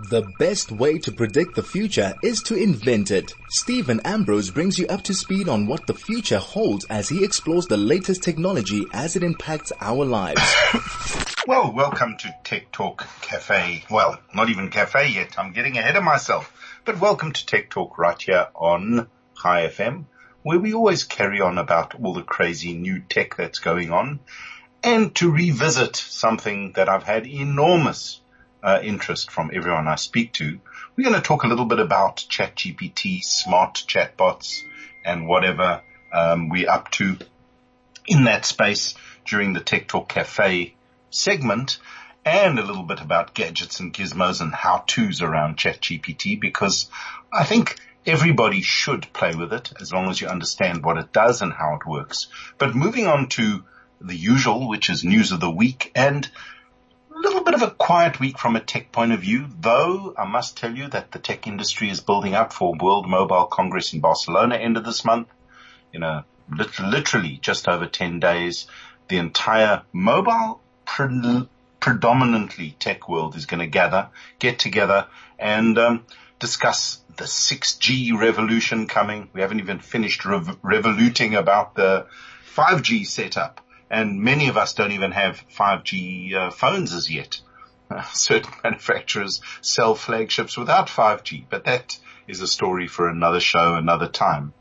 The best way to predict the future is to invent it. Steven Ambrose brings you up to speed on what the future holds as he explores the latest technology as it impacts our lives. Well, welcome to Tech Talk Cafe. Well, not even cafe yet. I'm getting ahead of myself. But welcome to Tech Talk right here on Chai FM, where we always carry on about all the crazy new tech that's going on and to revisit something that I've had enormous uh, interest from everyone I speak to. We're going to talk a little bit about ChatGPT, smart chatbots, and whatever um, we're up to in that space during the Tech Talk Cafe segment, and a little bit about gadgets and gizmos and how-tos around ChatGPT, because I think everybody should play with it as long as you understand what it does and how it works. But moving on to the usual, which is news of the week and little bit of a quiet week from a tech point of view, though I must tell you that the tech industry is building up for World Mobile Congress in Barcelona end of this month. You know, literally just over 10 days, the entire mobile pre- predominantly tech world is going to gather, get together and um, discuss the 6G revolution coming. We haven't even finished rev- revoluting about the 5G setup and many of us don't even have 5G uh, phones as yet. Uh, certain manufacturers sell flagships without 5G, but that is a story for another show, another time.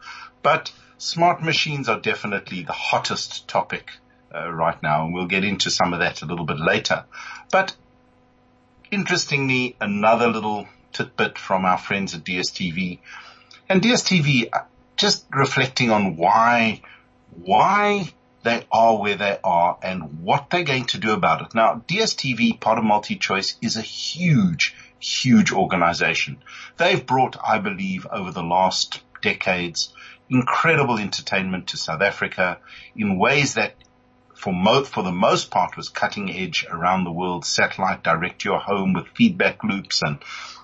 But smart machines are definitely the hottest topic uh, right now, and we'll get into some of that a little bit later. But interestingly, another little tidbit from our friends at DSTV, and DSTV uh, just reflecting on why, why they are where they are and what they're going to do about it. Now, DSTV, part of MultiChoice, is a huge, huge organization. They've brought, I believe, over the last decades, incredible entertainment to South Africa in ways that for, for the most part was cutting edge around the world, satellite direct your home with feedback loops and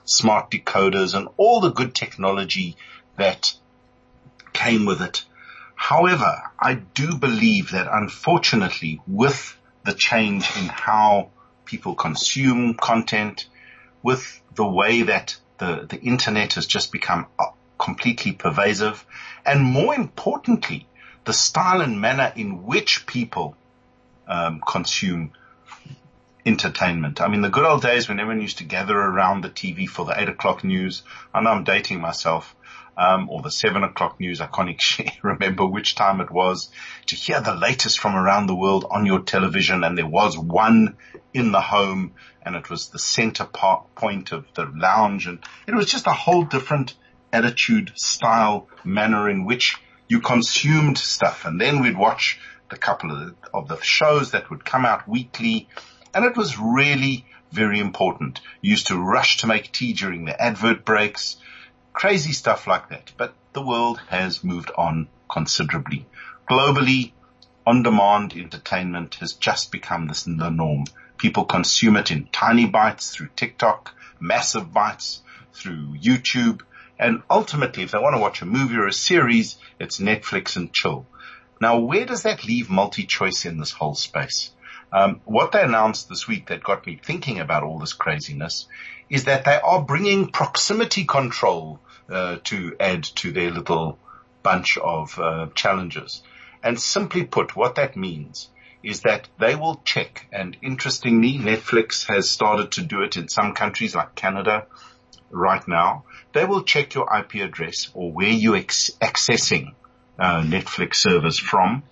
smart decoders and all the good technology that came with it. However, I do believe that unfortunately with the change in how people consume content, with the way that the, the internet has just become uh, completely pervasive, and more importantly, the style and manner in which people um, consume entertainment. I mean, the good old days when everyone used to gather around the TV for the eight o'clock news. I know I'm dating myself, um, or the seven o'clock news. I can't remember which time it was to hear the latest from around the world on your television. And there was one in the home and it was the center part point of the lounge. And it was just a whole different attitude, style, manner in which you consumed stuff. And then we'd watch the couple of the, of the shows that would come out weekly. And it was really very important. You used to rush to make tea during the advert breaks crazy stuff like that. But the world has moved on considerably. Globally, on-demand entertainment has just become this, the norm. People consume it in tiny bites through TikTok, massive bites through YouTube, and ultimately if they want to watch a movie or a series, it's Netflix and chill. Now where does that leave MultiChoice in this whole space? Um, what they announced this week that got me thinking about all this craziness is that they are bringing proximity control uh, to add to their little bunch of uh, challenges. And simply put, what that means is that they will check. And interestingly, Netflix has started to do it in some countries like Canada right now. They will check your IP address or where you're ex- accessing uh, Netflix servers from.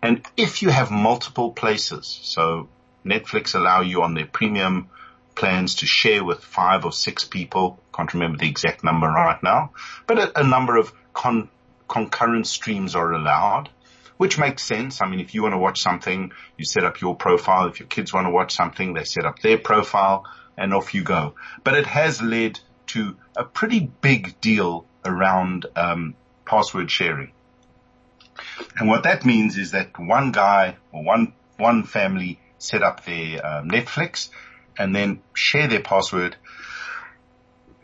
And if you have multiple places, so Netflix allow you on their premium plans to share with five or six people. Can't remember the exact number right now, but a, a number of con- concurrent streams are allowed, which makes sense. I mean, if you want to watch something, you set up your profile. If your kids want to watch something, they set up their profile and off you go. But it has led to a pretty big deal around um, password sharing. And what that means is that one guy or one one family set up their um, Netflix and then share their password.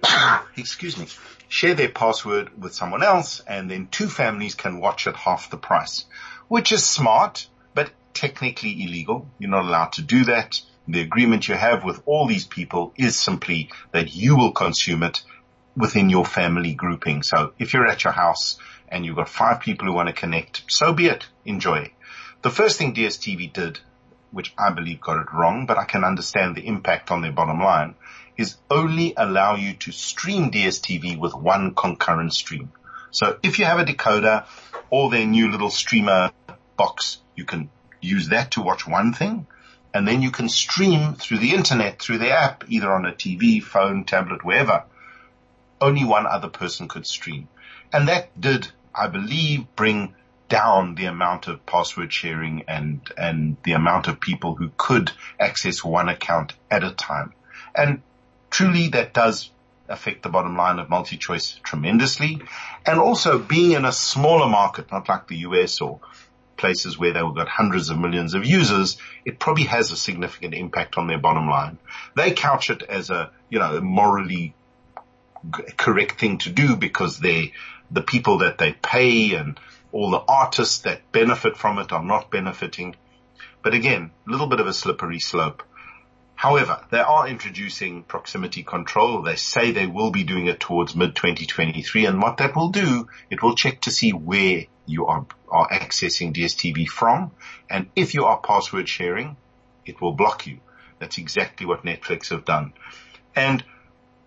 excuse me, share their password with someone else and then two families can watch at half the price, which is smart, but technically illegal. You're not allowed to do that. The agreement you have with all these people is simply that you will consume it within your family grouping. So if you're at your house and you've got five people who want to connect, so be it. Enjoy. The first thing DSTV did, which I believe got it wrong, but I can understand the impact on their bottom line, is only allow you to stream DSTV with one concurrent stream. So if you have a decoder or their new little streamer box, you can use that to watch one thing and then you can stream through the internet, through the app, either on a TV, phone, tablet, wherever. Only one other person could stream. And that did, I believe, bring down the amount of password sharing and, and the amount of people who could access one account at a time. And truly that does affect the bottom line of MultiChoice tremendously. And also being in a smaller market, not like the US or places where they've got hundreds of millions of users, it probably has a significant impact on their bottom line. They couch it as a, you know, morally correct thing to do because they, the people that they pay and all the artists that benefit from it are not benefiting. But again, a little bit of a slippery slope. However, they are introducing proximity control. They say they will be doing it towards mid 2023. And what that will do, it will check to see where you are, are accessing DSTV from. And if you are password sharing, it will block you. That's exactly what Netflix have done. And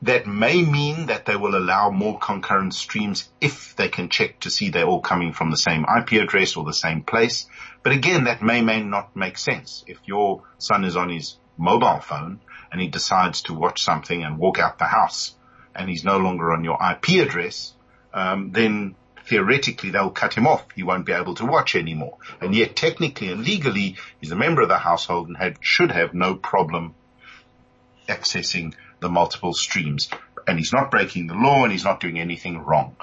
that may mean that they will allow more concurrent streams if they can check to see they're all coming from the same IP address or the same place. But again, that may, may not make sense. If your son is on his mobile phone and he decides to watch something and walk out the house and he's no longer on your IP address, um, then theoretically they'll cut him off. He won't be able to watch anymore. And yet technically and legally he's a member of the household and had, should have no problem accessing the multiple streams. And he's not breaking the law and he's not doing anything wrong.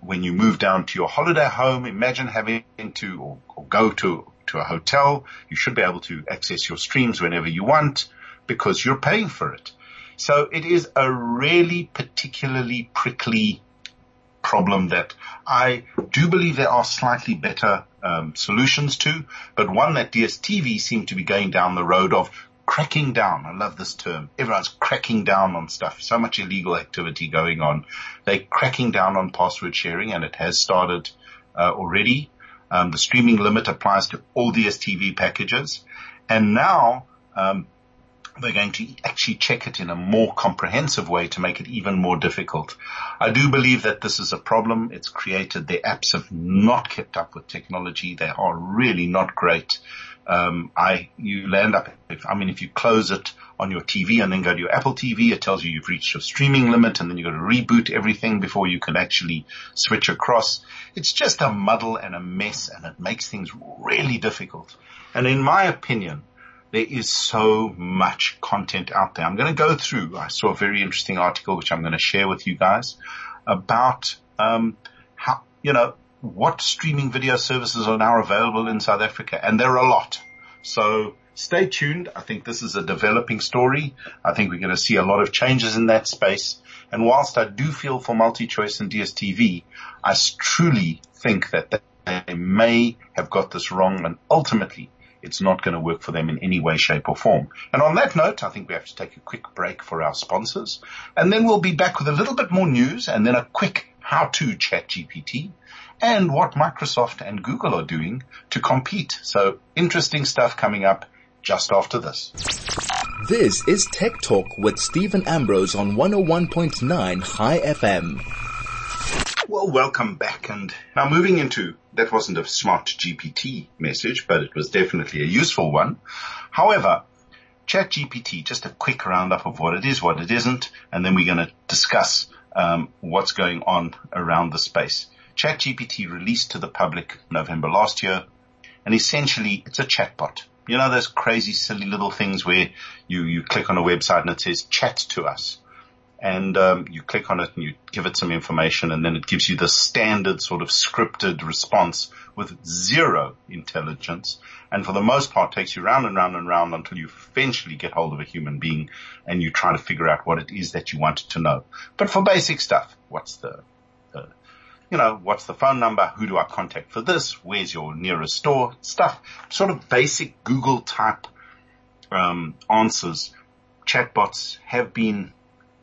When you move down to your holiday home, imagine having to or, or go to to a hotel. You should be able to access your streams whenever you want because you're paying for it. So it is a really particularly prickly problem that I do believe there are slightly better um, solutions to, but one that DSTV seem to be going down the road of cracking down. I love this term. Everyone's cracking down on stuff. So much illegal activity going on. They're cracking down on password sharing and it has started uh, already. Um, the streaming limit applies to all DSTV packages. And now, um, they're going to actually check it in a more comprehensive way to make it even more difficult. I do believe that this is a problem. It's created, their apps have not kept up with technology. They are really not great. Um, I, you land up, if, I mean, if you close it on your TV and then go to your Apple TV, it tells you you've reached your streaming limit and then you've got to reboot everything before you can actually switch across. It's just a muddle and a mess and it makes things really difficult. And in my opinion, there is so much content out there. I'm going to go through, I saw a very interesting article which I'm going to share with you guys about, um, how, you know, what streaming video services are now available in South Africa and there are a lot. So stay tuned. I think this is a developing story. I think we're going to see a lot of changes in that space. And whilst I do feel for MultiChoice and DSTV, I truly think that they may have got this wrong and ultimately it's not going to work for them in any way, shape or form. And on that note, I think we have to take a quick break for our sponsors and then we'll be back with a little bit more news and then a quick how to chat GPT and what Microsoft and Google are doing to compete. So interesting stuff coming up just after this. This is Tech Talk with Steven Ambrose on 101.9 Chai FM. Well, welcome back. And now moving into, that wasn't a smart GPT message, but it was definitely a useful one. However, Chat GPT, just a quick roundup of what it is, what it isn't, and then we're going to discuss um, what's going on around the space. ChatGPT released to the public November last year, and essentially it's a chatbot. You know those crazy silly little things where you, you click on a website and it says chat to us. And um, you click on it and you give it some information and then it gives you the standard sort of scripted response with zero intelligence. And for the most part takes you round and round and round until you eventually get hold of a human being and you try to figure out what it is that you wanted to know. But for basic stuff, what's the you know, what's the phone number? Who do I contact for this? Where's your nearest store? Stuff, sort of basic Google type um, answers, chatbots have been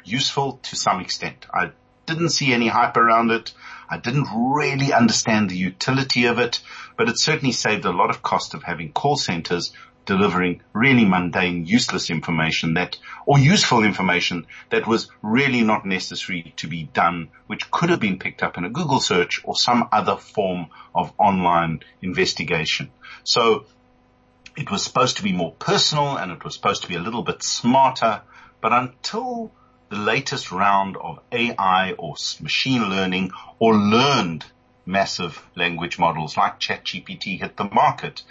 useful to some extent. I didn't see any hype around it. I didn't really understand the utility of it, but it certainly saved a lot of cost of having call centers delivering really mundane, useless information that, or useful information that was really not necessary to be done, which could have been picked up in a Google search or some other form of online investigation. So it was supposed to be more personal and it was supposed to be a little bit smarter, but until the latest round of AI or machine learning or learned massive language models like ChatGPT hit the market,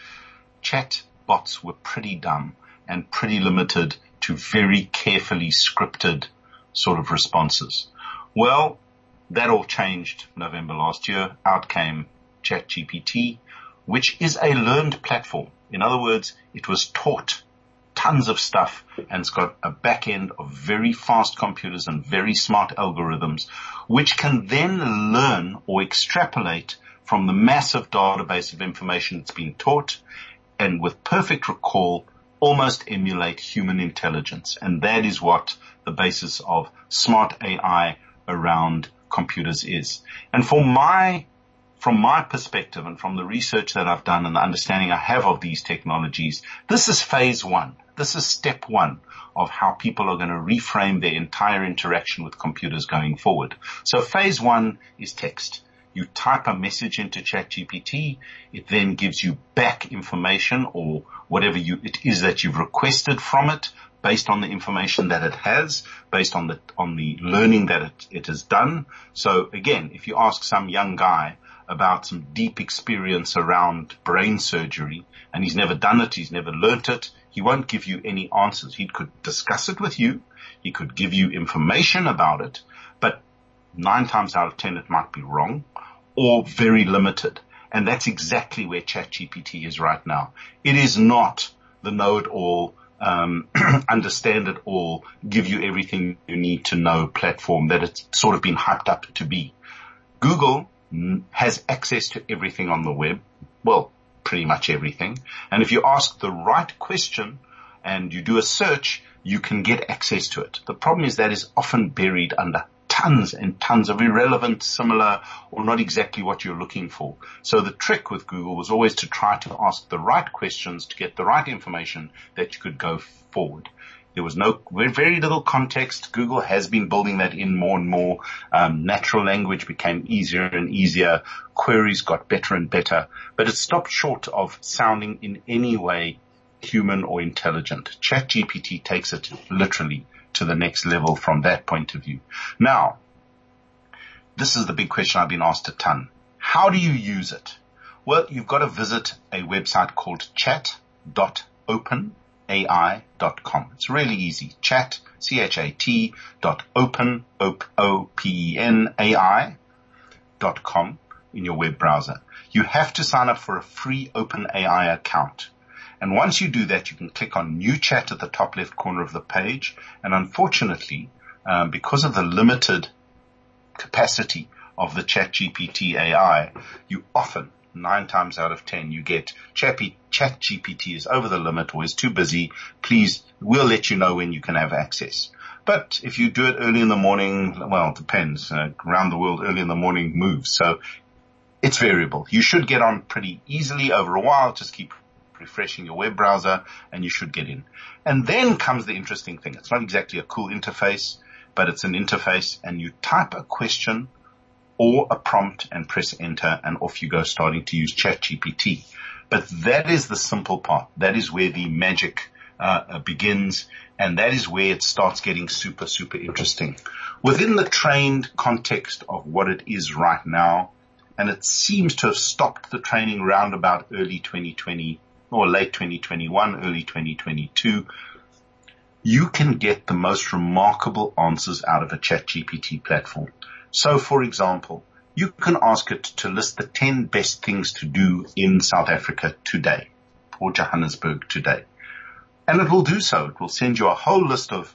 chat bots were pretty dumb and pretty limited to very carefully scripted sort of responses. Well, that all changed November last year. Out came ChatGPT, which is a learned platform. In other words, it was taught tons of stuff and it's got a back end of very fast computers and very smart algorithms, which can then learn or extrapolate from the massive database of information that's been taught and with perfect recall almost emulate human intelligence. And that is what the basis of smart AI around computers is. And for my, from my perspective and from the research that I've done and the understanding I have of these technologies, this is phase one. This is step one of how people are going to reframe their entire interaction with computers going forward. So phase one is text. You type a message into ChatGPT. It then gives you back information or whatever you, it is that you've requested from it based on the information that it has, based on the, on the learning that it, it has done. So again, if you ask some young guy about some deep experience around brain surgery and he's never done it, he's never learnt it, he won't give you any answers. He could discuss it with you. He could give you information about it, but nine times out of ten it might be wrong or very limited. And that's exactly where ChatGPT is right now. It is not the know it all, um, understand it all, give you everything you need to know platform that it's sort of been hyped up to be. Google has access to everything on the web. Well, pretty much everything. And if you ask the right question and you do a search, you can get access to it. The problem is that is often buried under tons and tons of irrelevant, similar, or not exactly what you're looking for. So the trick with Google was always to try to ask the right questions to get the right information that you could go forward. There was no very little context. Google has been building that in more and more. Um, natural language became easier and easier. Queries got better and better, but it stopped short of sounding in any way human or intelligent. ChatGPT takes it literally to the next level from that point of view. Now, this is the big question I've been asked a ton. How do you use it? Well, you've got to visit a website called chat.openai.com. It's really easy. Chat, C-H-A-T dot open, O-P-E-N-A-I dot com in your web browser. You have to sign up for a free OpenAI account. And once you do that, you can click on new chat at the top left corner of the page. And unfortunately, um, because of the limited capacity of the chat GPT AI, you often nine times out of ten, you get Chappy, chat GPT is over the limit or is too busy. Please, we'll let you know when you can have access. But if you do it early in the morning, well, it depends. Uh, around the world, early in the morning moves. So it's variable. You should get on pretty easily over a while. Just keep refreshing your web browser and you should get in. And then comes the interesting thing. It's not exactly a cool interface, but it's an interface and you type a question or a prompt and press enter and off you go starting to use ChatGPT. But that is the simple part. That is where the magic uh, begins and that is where it starts getting super, super interesting. Within the trained context of what it is right now, and it seems to have stopped the training around about early 2020 or late 2021, early 2022, you can get the most remarkable answers out of a chat GPT platform. So for example, you can ask it to list the 10 best things to do in South Africa today or Johannesburg today. And it will do so. It will send you a whole list of,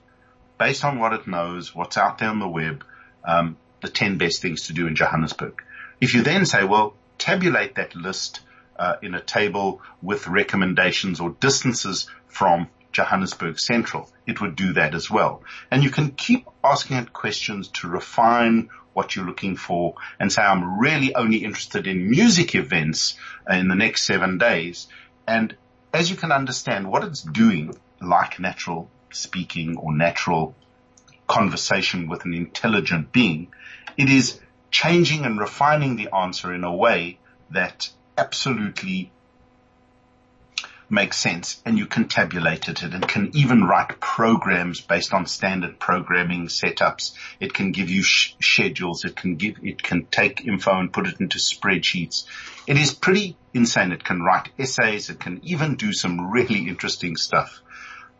based on what it knows, what's out there on the web, um, the 10 best things to do in Johannesburg. If you then say, well, tabulate that list uh, in a table with recommendations or distances from Johannesburg Central. It would do that as well. And you can keep asking it questions to refine what you're looking for and say, I'm really only interested in music events in the next seven days. And as you can understand, what it's doing, like natural speaking or natural conversation with an intelligent being, it is changing and refining the answer in a way that absolutely makes sense and you can tabulate it and can even write programs based on standard programming setups. It can give you sh- schedules. It can give, it can take info and put it into spreadsheets. It is pretty insane. It can write essays. It can even do some really interesting stuff.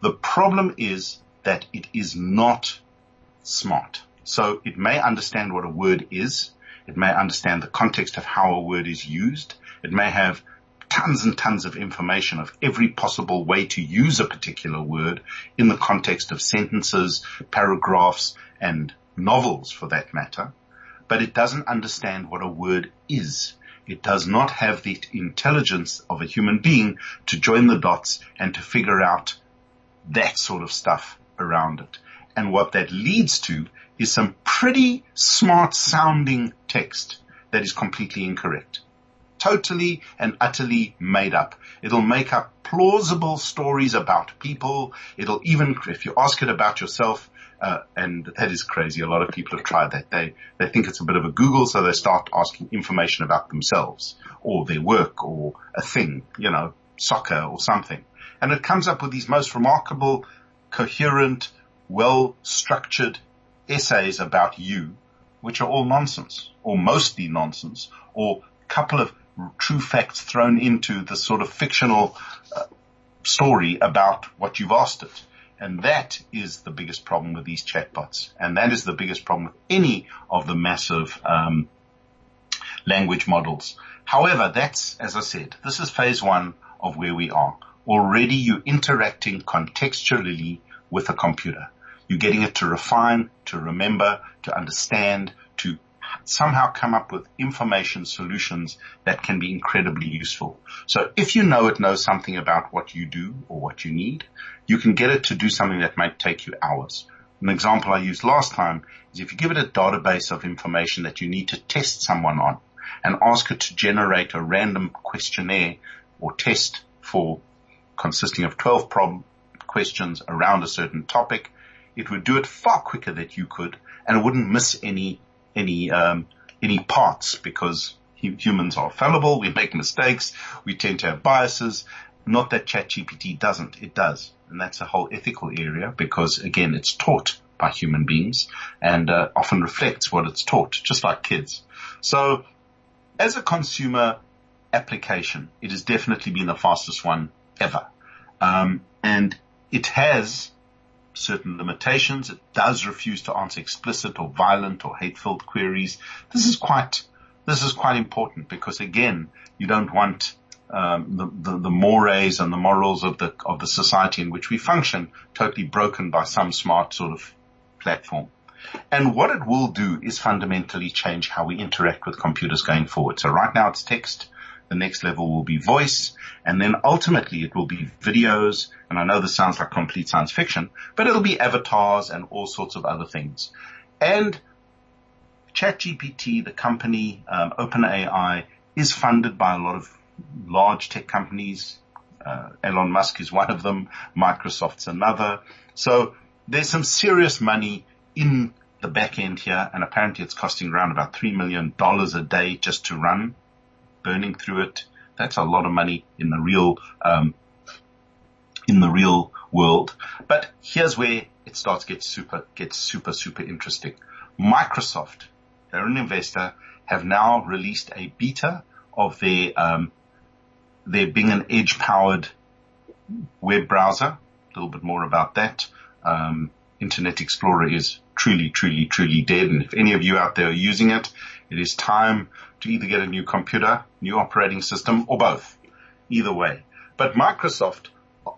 The problem is that it is not smart. So it may understand what a word is. It may understand the context of how a word is used. It may have tons and tons of information of every possible way to use a particular word in the context of sentences, paragraphs, and novels for that matter. But it doesn't understand what a word is. It does not have the intelligence of a human being to join the dots and to figure out that sort of stuff around it. And what that leads to is some pretty smart sounding text that is completely incorrect. Totally and utterly made up. It'll make up plausible stories about people. It'll even, if you ask it about yourself, uh, and that is crazy. A lot of people have tried that. They, they think it's a bit of a Google, so they start asking information about themselves or their work or a thing, you know, soccer or something. And it comes up with these most remarkable, coherent, well structured essays about you, which are all nonsense or mostly nonsense or couple of true facts thrown into the sort of fictional uh, story about what you've asked it. And that is the biggest problem with these chatbots. And that is the biggest problem with any of the massive, um, language models. However, that's, as I said, this is phase one of where we are. Already you're interacting contextually with a computer. You're getting it to refine, to remember, to understand, somehow come up with information solutions that can be incredibly useful. So if you know it knows something about what you do or what you need, you can get it to do something that might take you hours. An example I used last time is if you give it a database of information that you need to test someone on and ask it to generate a random questionnaire or test for consisting of 12 prob- questions around a certain topic, it would do it far quicker than you could and it wouldn't miss any, any, um, any parts because humans are fallible. We make mistakes. We tend to have biases. Not that ChatGPT doesn't. It does. And that's a whole ethical area because again, it's taught by human beings and uh, often reflects what it's taught, just like kids. So as a consumer application, it has definitely been the fastest one ever. Um, and it has certain limitations. It does refuse to answer explicit or violent or hate-filled queries. This is quite, this is quite important because again, you don't want um, the, the, the mores and the morals of the of the society in which we function totally broken by some smart sort of platform. And what it will do is fundamentally change how we interact with computers going forward. So right now it's text. The next level will be voice and then ultimately it will be videos. And I know this sounds like complete science fiction, but it'll be avatars and all sorts of other things. And ChatGPT, the company, um, OpenAI is funded by a lot of large tech companies. Uh, Elon Musk is one of them. Microsoft's another. So there's some serious money in the back end here and apparently it's costing around about $3 million a day just to run burning through it. That's a lot of money in the real, um, in the real world. But here's where it starts to get super, gets super, super interesting. Microsoft, they're an investor, have now released a beta of their, um, their Bing and Edge powered web browser. A little bit more about that. Um, Internet Explorer is truly, truly, truly dead. And if any of you out there are using it, it is time to either get a new computer, new operating system, or both. Either way. But Microsoft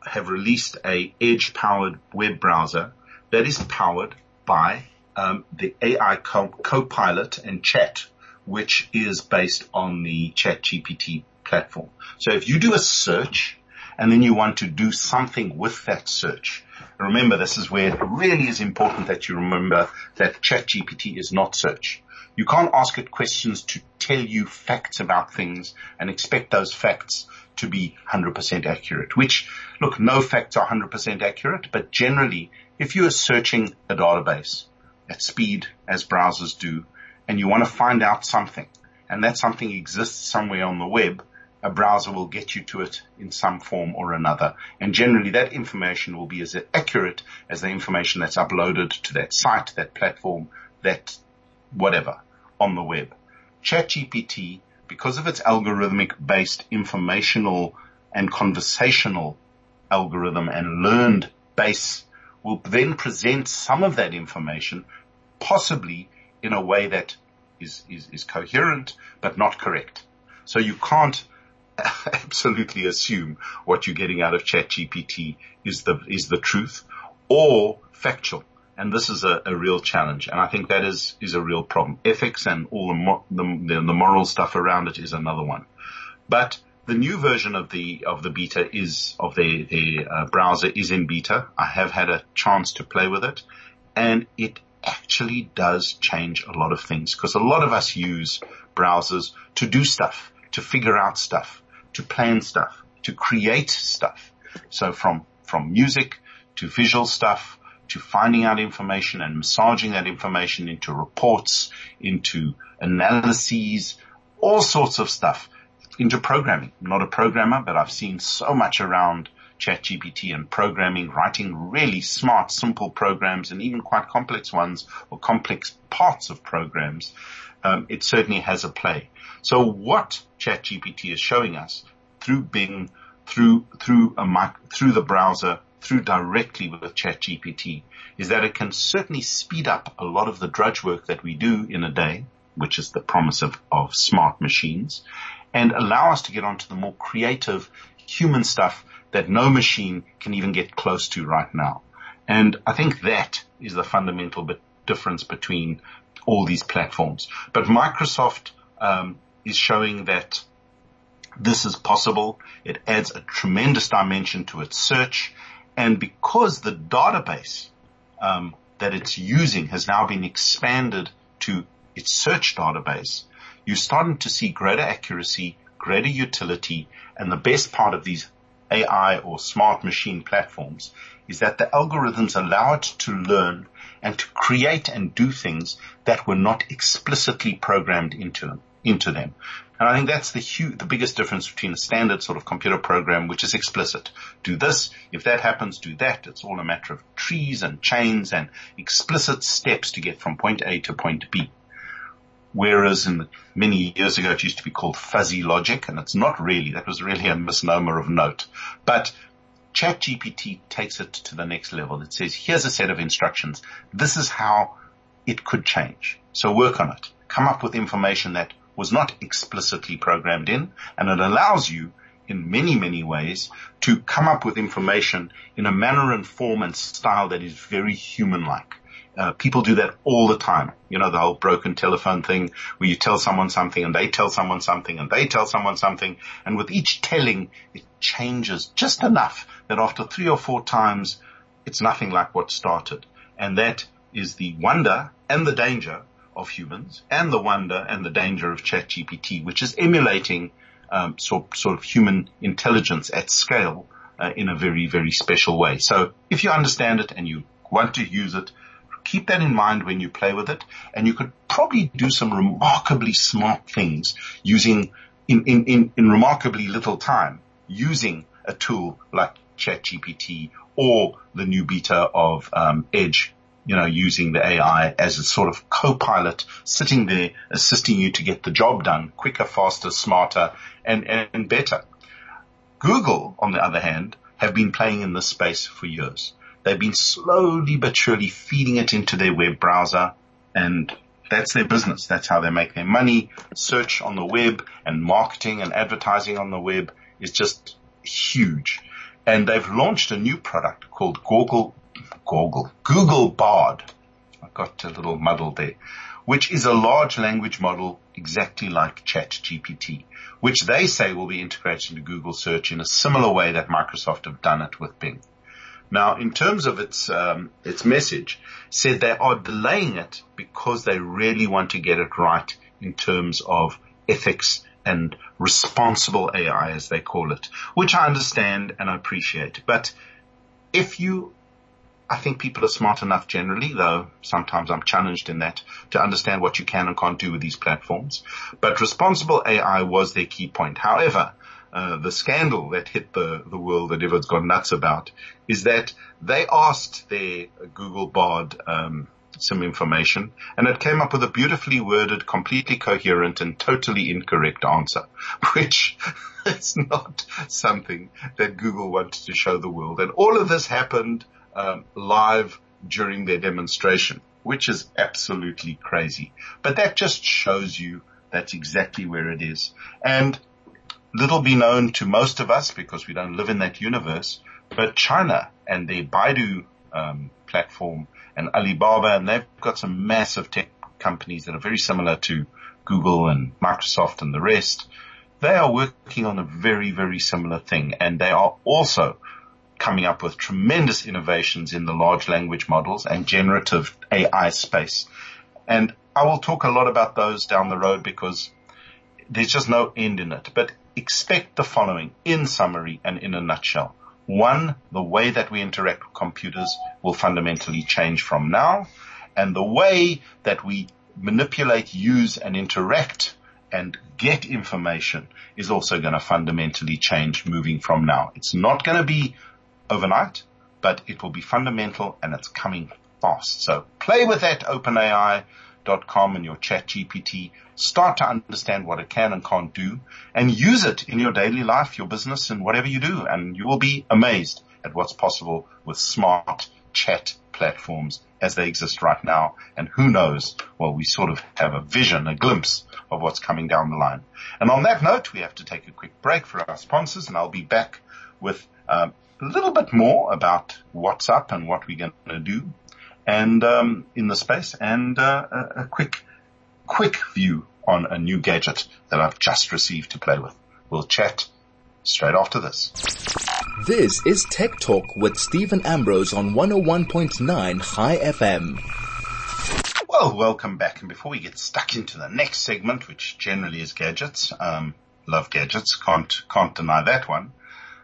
have released a edge powered web browser that is powered by um, the AI co- Copilot and chat, which is based on the chat GPT platform. So if you do a search and then you want to do something with that search. Remember, this is where it really is important that you remember that ChatGPT is not search. You can't ask it questions to tell you facts about things and expect those facts to be 100% accurate, which look, no facts are 100% accurate, but generally, if you are searching a database at speed as browsers do, and you want to find out something, and that something exists somewhere on the web, a browser will get you to it in some form or another. And generally that information will be as accurate as the information that's uploaded to that site, that platform, that whatever on the web. ChatGPT, because of its algorithmic based informational and conversational algorithm and learned base will then present some of that information possibly in a way that is, is, is coherent but not correct. So you can't absolutely assume what you're getting out of ChatGPT is the, is the truth or factual. And this is a, a, real challenge. And I think that is, is a real problem. Ethics and all the, the, the moral stuff around it is another one. But the new version of the, of the beta is, of the, the uh, browser is in beta. I have had a chance to play with it and it actually does change a lot of things because a lot of us use browsers to do stuff, to figure out stuff, to plan stuff, to create stuff. So from, from music to visual stuff to finding out information and massaging that information into reports, into analyses, all sorts of stuff into programming. I'm not a programmer, but I've seen so much around ChatGPT and programming, writing really smart, simple programs and even quite complex ones or complex parts of programs. Um, it certainly has a play. So what ChatGPT is showing us through Bing, through, through a mic, through the browser, through directly with ChatGPT is that it can certainly speed up a lot of the drudge work that we do in a day, which is the promise of, of smart machines, and allow us to get onto the more creative human stuff that no machine can even get close to right now. And I think that is the fundamental difference between all these platforms. But Microsoft um, is showing that this is possible. It adds a tremendous dimension to its search. And because the database um, that it's using has now been expanded to its search database, you're starting to see greater accuracy, greater utility, and the best part of these AI or smart machine platforms is that the algorithms allow it to learn and to create and do things that were not explicitly programmed into them, into them. And I think that's the huge, the biggest difference between a standard sort of computer program, which is explicit. Do this. If that happens, do that. It's all a matter of trees and chains and explicit steps to get from point A to point B. Whereas in many years ago, it used to be called fuzzy logic and it's not really, that was really a misnomer of note. But ChatGPT takes it to the next level. It says, here's a set of instructions. This is how it could change. So work on it. Come up with information that was not explicitly programmed in and it allows you in many, many ways to come up with information in a manner and form and style that is very human-like. Uh, people do that all the time. You know, the whole broken telephone thing where you tell someone something and they tell someone something and they tell someone something. And with each telling, it changes just enough that after three or four times, it's nothing like what started. And that is the wonder and the danger of humans and the wonder and the danger of ChatGPT, which is emulating um, sort, sort of human intelligence at scale uh, in a very, very special way. So if you understand it and you want to use it, keep that in mind when you play with it and you could probably do some remarkably smart things using in, in, in, in remarkably little time using a tool like ChatGPT or the new beta of um, Edge, you know, using the AI as a sort of co-pilot sitting there assisting you to get the job done quicker, faster, smarter, and, and better. Google, on the other hand, have been playing in this space for years. They've been slowly but surely feeding it into their web browser and that's their business. That's how they make their money. Search on the web and marketing and advertising on the web is just huge. And they've launched a new product called Google, Google, Google Bard. I got a little muddled there, which is a large language model exactly like ChatGPT, which they say will be integrated into Google search in a similar way that Microsoft have done it with Bing. Now, in terms of its um, its message, said they are delaying it because they really want to get it right in terms of ethics and responsible AI, as they call it, which I understand and I appreciate. But if you I think people are smart enough generally, though sometimes I'm challenged in that, to understand what you can and can't do with these platforms. But responsible AI was their key point. However, uh, the scandal that hit the, the world that everyone's gone nuts about is that they asked their Google Bard um, some information and it came up with a beautifully worded, completely coherent and totally incorrect answer, which is not something that Google wanted to show the world. And all of this happened um, live during their demonstration, which is absolutely crazy. But that just shows you that's exactly where it is. And little be known to most of us because we don't live in that universe, but China and their Baidu um, platform and Alibaba, and they've got some massive tech companies that are very similar to Google and Microsoft and the rest. They are working on a very, very similar thing, and they are also coming up with tremendous innovations in the large language models and generative AI space. And I will talk a lot about those down the road because there's just no end in it. But expect the following in summary and in a nutshell. One, the way that we interact with computers will fundamentally change from now. And the way that we manipulate, use and interact and get information is also going to fundamentally change moving from now. It's not going to be overnight, but it will be fundamental and it's coming fast. So play with that OpenAI.com and your chat GPT. Start to understand what it can and can't do and use it in your daily life, your business and whatever you do. And you will be amazed at what's possible with smart chat platforms as they exist right now. And who knows? Well, we sort of have a vision, a glimpse of what's coming down the line. And on that note, we have to take a quick break for our sponsors and I'll be back with um, a little bit more about what's up and what we're going to do and um, in the space and uh, a, a quick quick view on a new gadget that I've just received to play with. We'll chat straight after this. This is Tech Talk with Steven Ambrose on 101.9 Chai FM. Well, welcome back. And before we get stuck into the next segment, which generally is gadgets, um, love gadgets, can't can't deny that one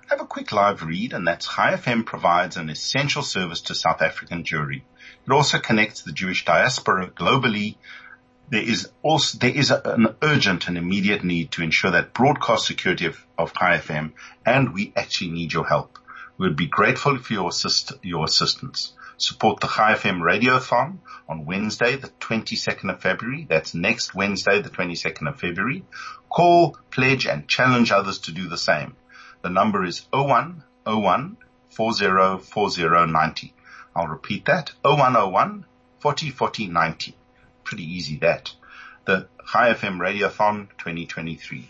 have a quick live read and that's Chai FM provides an essential service to South African Jewry. It also connects the Jewish diaspora globally. There is also, there is an urgent and immediate need to ensure that broadcast security of, of Chai FM and we actually need your help. We would be grateful for your assist, your assistance. Support the Chai FM Radiothon on Wednesday, the 22nd of February. That's next Wednesday, the 22nd of February. Call, pledge and challenge others to do the same. The number is 0101 404090. I'll repeat that. 0101 404090. Pretty easy that. The Chai FM Radiothon 2023.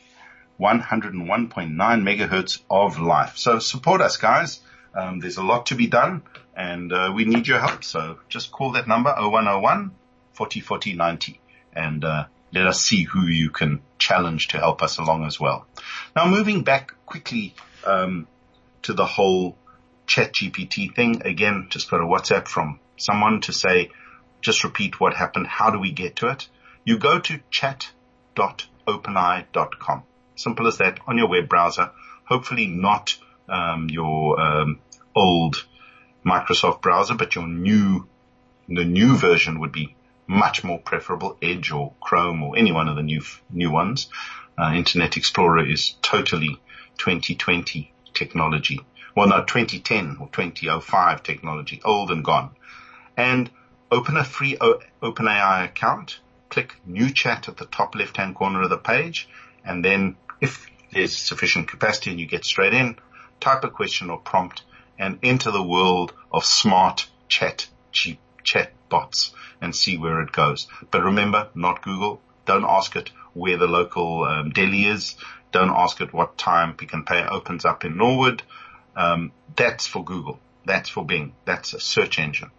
101.9 megahertz of life. So support us guys. Um, there's a lot to be done and uh, we need your help. So just call that number 0101 404090 and uh, let us see who you can challenge to help us along as well. Now moving back quickly um, to the whole chat GPT thing, again, just got a WhatsApp from someone to say, just repeat what happened. How do we get to it? You go to chat.openai.com. Simple as that on your web browser. Hopefully not um, your um, old Microsoft browser, but your new, the new version would be much more preferable, Edge or Chrome or any one of the new new ones. Uh, Internet Explorer is totally 2020 technology. Well, no, 2010 or 2005 technology, old and gone. And open a free o- OpenAI account, click New Chat at the top left-hand corner of the page, and then if there's sufficient capacity and you get straight in, type a question or prompt and enter the world of smart chat, cheap chat bots and see where it goes. But remember, not Google. Don't ask it where the local um, deli is. Don't ask it what time Pick n Pay opens up in Norwood. Um, that's for Google. That's for Bing. That's a search engine.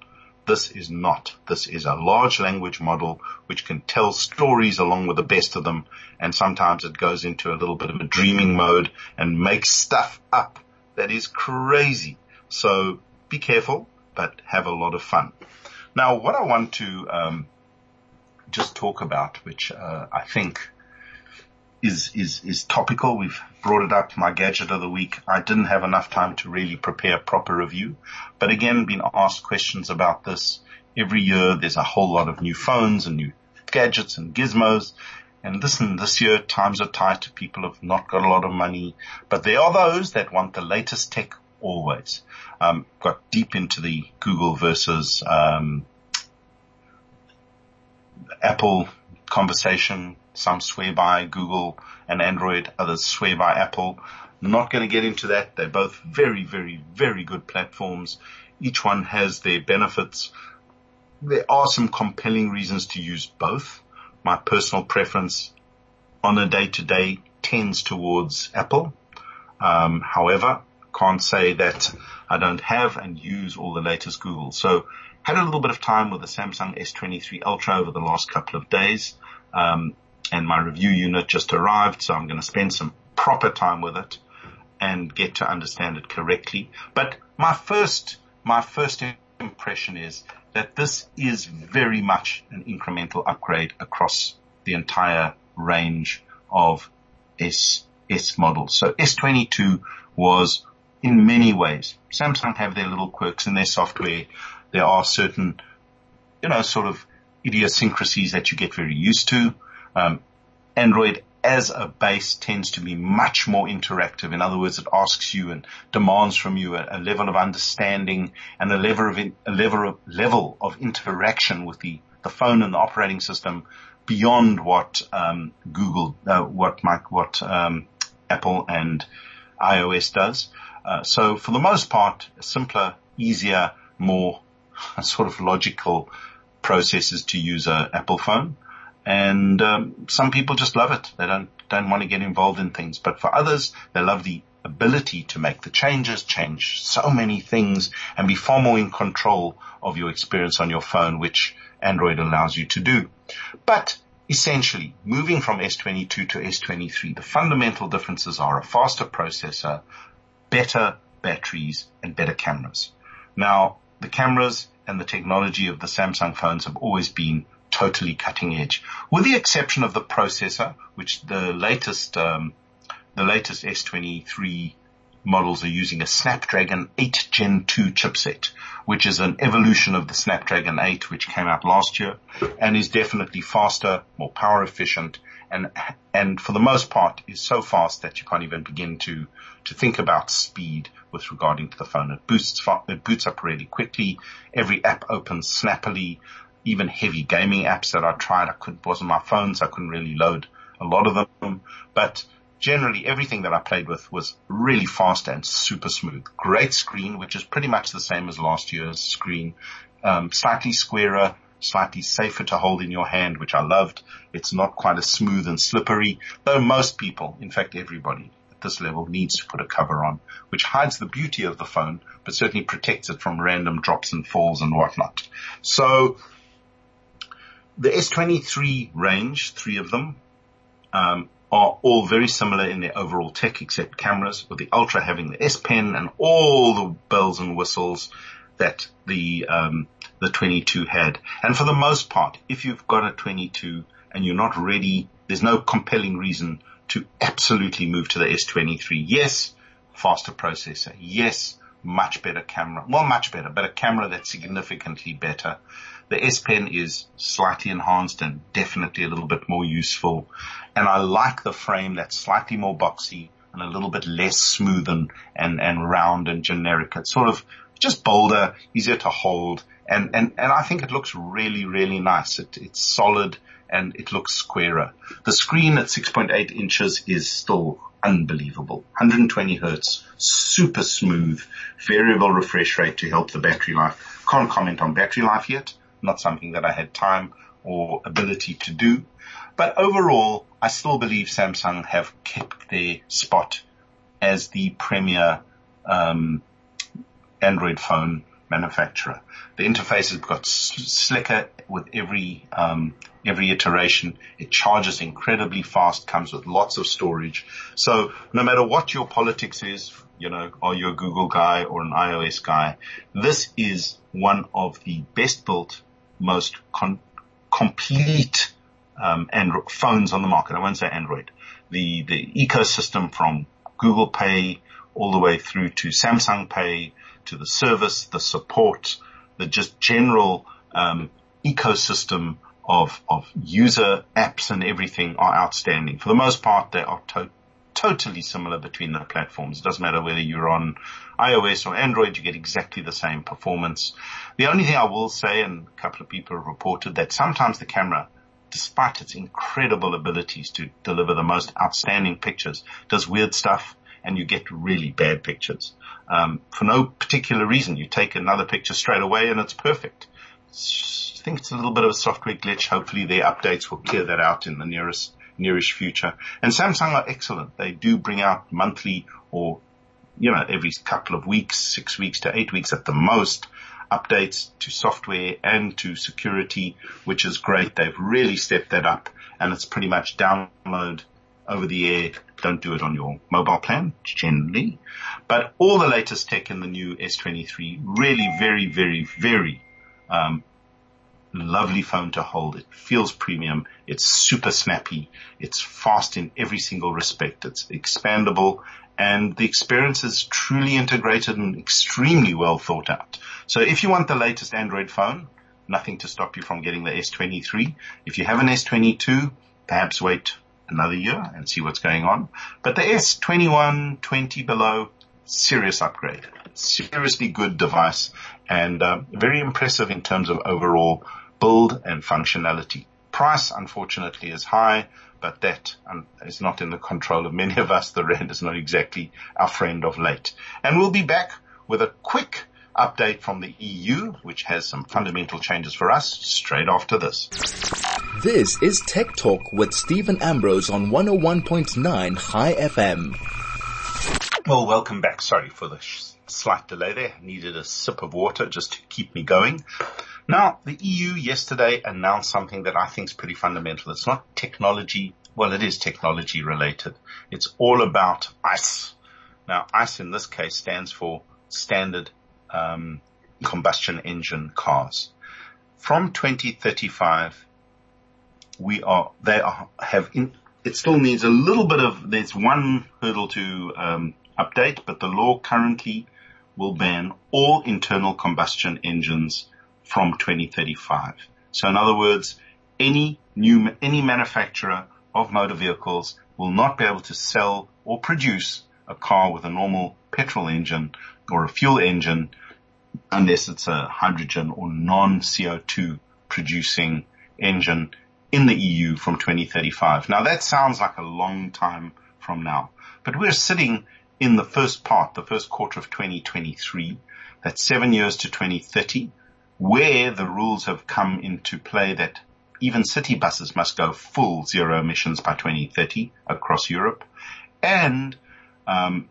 This is not. This is a large language model which can tell stories along with the best of them. And sometimes it goes into a little bit of a dreaming mode and makes stuff up that is crazy. So be careful, but have a lot of fun. Now, what I want to um, just talk about, which uh, I think is is is topical. We've brought it up. My gadget of the week. I didn't have enough time to really prepare a proper review, but again, been asked questions about this every year. There's a whole lot of new phones and new gadgets and gizmos. And listen, this year times are tight. People have not got a lot of money, but there are those that want the latest tech always. Um, got deep into the Google versus um, Apple conversation. Some swear by Google and Android, others swear by Apple. Not going to get into that. They're both very, very, very good platforms. Each one has their benefits. There are some compelling reasons to use both. My personal preference on a day to day tends towards Apple. Um, however, can't say that I don't have and use all the latest Google. So had a little bit of time with the Samsung S23 Ultra over the last couple of days. Um, and my review unit just arrived. So I'm going to spend some proper time with it and get to understand it correctly. But my first, my first impression is that this is very much an incremental upgrade across the entire range of S, S models. So S22 was in many ways. Samsung have their little quirks in their software. There are certain, you know, sort of idiosyncrasies that you get very used to. Um, Android as a base tends to be much more interactive. In other words, it asks you and demands from you a, a level of understanding and a level of, in, a level of, level of interaction with the, the phone and the operating system beyond what um, Google, uh, what Mike, what um, Apple and iOS does. Uh, so for the most part, simpler, easier, more sort of logical processes to use a Apple phone. And um, some people just love it. They don't don't want to get involved in things. But for others, they love the ability to make the changes, change so many things, and be far more in control of your experience on your phone, which Android allows you to do. But essentially, moving from S22 to S23, the fundamental differences are a faster processor, better batteries and better cameras. Now, the cameras and the technology of the Samsung phones have always been totally cutting edge, with the exception of the processor, which the latest, um, the latest S23 models are using a Snapdragon 8 Gen 2 chipset, which is an evolution of the Snapdragon 8, which came out last year and is definitely faster, more power efficient, and and for the most part is so fast that you can't even begin to to think about speed with regarding to the phone. It boosts it boots up really quickly. Every app opens snappily. Even heavy gaming apps that I tried, I couldn't wasn't my phone, so I couldn't really load a lot of them. But generally, everything that I played with was really fast and super smooth. Great screen, which is pretty much the same as last year's screen. Um, slightly squarer, slightly safer to hold in your hand, which I loved. It's not quite as smooth and slippery, though most people, in fact everybody at this level needs to put a cover on, which hides the beauty of the phone, but certainly protects it from random drops and falls and whatnot. So the S23 range, three of them, um, are all very similar in their overall tech except cameras, with the Ultra having the S Pen and all the bells and whistles that the um, the 22 had. And for the most part, if you've got a 22 and you're not ready, there's no compelling reason to absolutely move to the S23. Yes, faster processor. Yes, much better camera. Well, much better, but a camera that's significantly better. The S Pen is slightly enhanced and definitely a little bit more useful. And I like the frame that's slightly more boxy and a little bit less smooth and, and, and round and generic. It's sort of just bolder, easier to hold, and, and, and I think it looks really, really nice. It, it's solid and it looks squarer. The screen at 6.8 inches is still unbelievable. 120 hertz, super smooth, variable refresh rate to help the battery life. Can't comment on battery life yet. Not something that I had time or ability to do. But overall, I still believe Samsung have kept their spot as the premier um, Android phone manufacturer. The interface has got slicker with every um, every iteration. It charges incredibly fast, comes with lots of storage. So no matter what your politics is, you know, are you a Google guy or an iOS guy? This is one of the best built, most con- complete um, Android phones on the market. I won't say Android. The the ecosystem from Google Pay all the way through to Samsung Pay to the service, the support, the just general um, ecosystem of of user apps and everything are outstanding. For the most part, they are to- totally similar between the platforms. It doesn't matter whether you're on iOS or Android, you get exactly the same performance. The only thing I will say, and a couple of people have reported that sometimes the camera despite its incredible abilities to deliver the most outstanding pictures, does weird stuff and you get really bad pictures. Um, for no particular reason, you take another picture straight away and it's perfect. I think it's a little bit of a software glitch. Hopefully their updates will clear that out in the nearest, nearest future. And Samsung are excellent. They do bring out monthly or, you know, every couple of weeks, six weeks to eight weeks at the most, updates to software and to security, which is great. They've really stepped that up and it's pretty much download over the air. Don't do it on your mobile plan generally, but all the latest tech in the new S23 really very, very, very, um, lovely phone to hold. It feels premium. It's super snappy. It's fast in every single respect. It's expandable and the experience is truly integrated and extremely well thought out. So if you want the latest Android phone, nothing to stop you from getting the S23. If you have an S22, perhaps wait another year and see what's going on. But the S21, 20 below, serious upgrade. Seriously good device and uh, very impressive in terms of overall build and functionality. Price, unfortunately, is high, but that um, is not in the control of many of us. The rand is not exactly our friend of late. And we'll be back with a quick update from the EU, which has some fundamental changes for us straight after this. This is Tech Talk with Steven Ambrose on 101.9 Chai FM. Well, welcome back. Sorry for the sh- slight delay there. Needed a sip of water just to keep me going. Now, the EU yesterday announced something that I think is pretty fundamental. It's not technology. Well, it is technology related. It's all about ICE. Now, ICE in this case stands for standard um, combustion engine cars. From 2035, we are they are, have in, it still needs a little bit of there's one hurdle to um, update, but the law currently will ban all internal combustion engines from 2035. So in other words, any new, any manufacturer of motor vehicles will not be able to sell or produce a car with a normal petrol engine or a fuel engine unless it's a hydrogen or non-CO2 producing engine in the EU from 2035. Now that sounds like a long time from now, but we're sitting in the first part, the first quarter of 2023. That's seven years to 2030 where the rules have come into play that even city buses must go full zero emissions by 2030 across Europe. And um,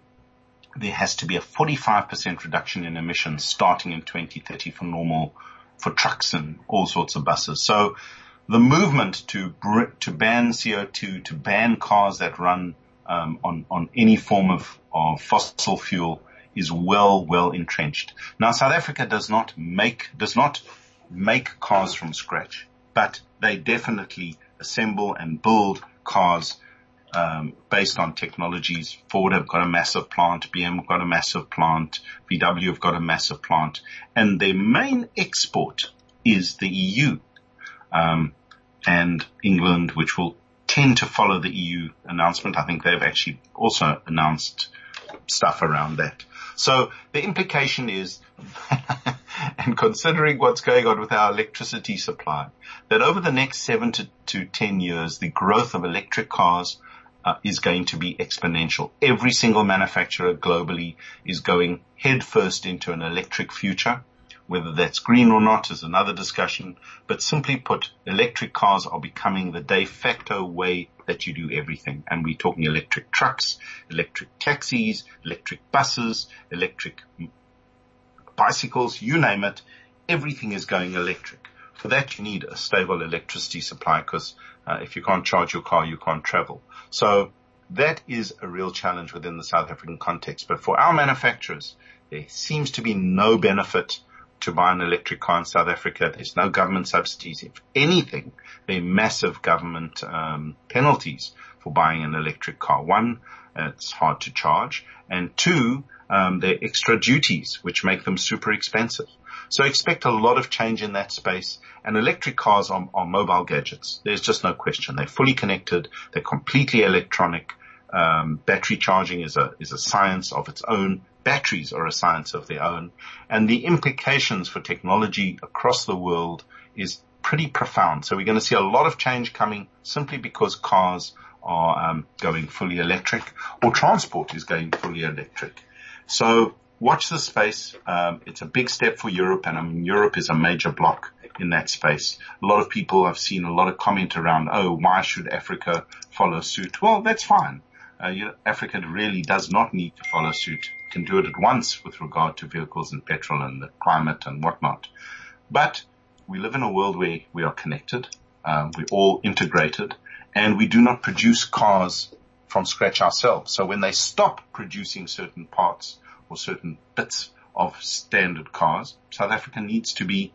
there has to be a 45% reduction in emissions starting in 2030 for normal, for trucks and all sorts of buses. So the movement to to ban CO2, to ban cars that run um, on on any form of, of fossil fuel is well, well entrenched. Now South Africa does not make, does not make cars from scratch, but they definitely assemble and build cars um, based on technologies. Ford have got a massive plant, BM have got a massive plant, VW have got a massive plant, and their main export is the EU um, and England, which will tend to follow the EU announcement. I think they've actually also announced stuff around that. So the implication is, and considering what's going on with our electricity supply, that over the next seven to, to 10 years, the growth of electric cars uh, is going to be exponential. Every single manufacturer globally is going headfirst into an electric future. Whether that's green or not is another discussion, but simply put, electric cars are becoming the de facto way that you do everything. And we're talking electric trucks, electric taxis, electric buses, electric bicycles, you name it, everything is going electric. For that, you need a stable electricity supply because uh, if you can't charge your car, you can't travel. So that is a real challenge within the South African context. But for our manufacturers, there seems to be no benefit to buy an electric car in South Africa. There's no government subsidies. If anything, there are massive government um, penalties for buying an electric car. One, it's hard to charge, and two, um, there are extra duties which make them super expensive. So expect a lot of change in that space. And electric cars are, are mobile gadgets. There's just no question. They're fully connected. They're completely electronic. Um, battery charging is a is a science of its own. Batteries are a science of their own, and the implications for technology across the world is pretty profound. So we're going to see a lot of change coming simply because cars are um, going fully electric or transport is going fully electric. So watch the space. Um, it's a big step for Europe, and I mean, Europe is a major block in that space. A lot of people have seen a lot of comment around, oh, why should Africa follow suit? Well, that's fine. Uh, you know, Africa really does not need to follow suit. Can do it at once with regard to vehicles and petrol and the climate and whatnot. But we live in a world where we are connected. Um, we're all integrated and we do not produce cars from scratch ourselves. So when they stop producing certain parts, or certain bits of standard cars. South Africa needs to be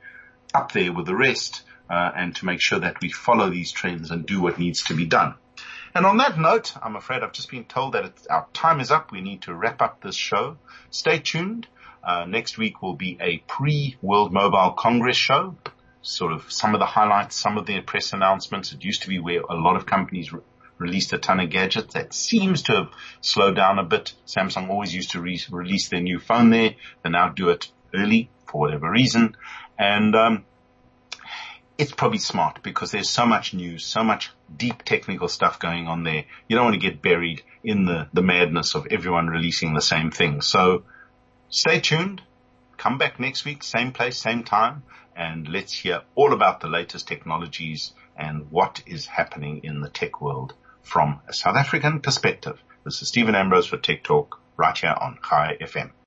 up there with the rest uh, and to make sure that we follow these trends and do what needs to be done. And on that note, I'm afraid I've just been told that our time is up. We need to wrap up this show. Stay tuned. Uh, next week will be a pre-World Mobile Congress show. Sort of some of the highlights, some of the press announcements. It used to be where a lot of companies released a ton of gadgets. That seems to have slowed down a bit. Samsung always used to re- release their new phone there. They now do it early for whatever reason. And, um, it's probably smart because there's so much news, so much deep technical stuff going on there. You don't want to get buried in the, the madness of everyone releasing the same thing. So stay tuned. Come back next week, same place, same time, and let's hear all about the latest technologies and what is happening in the tech world from a South African perspective. This is Steven Ambrose for Tech Talk right here on Chai FM.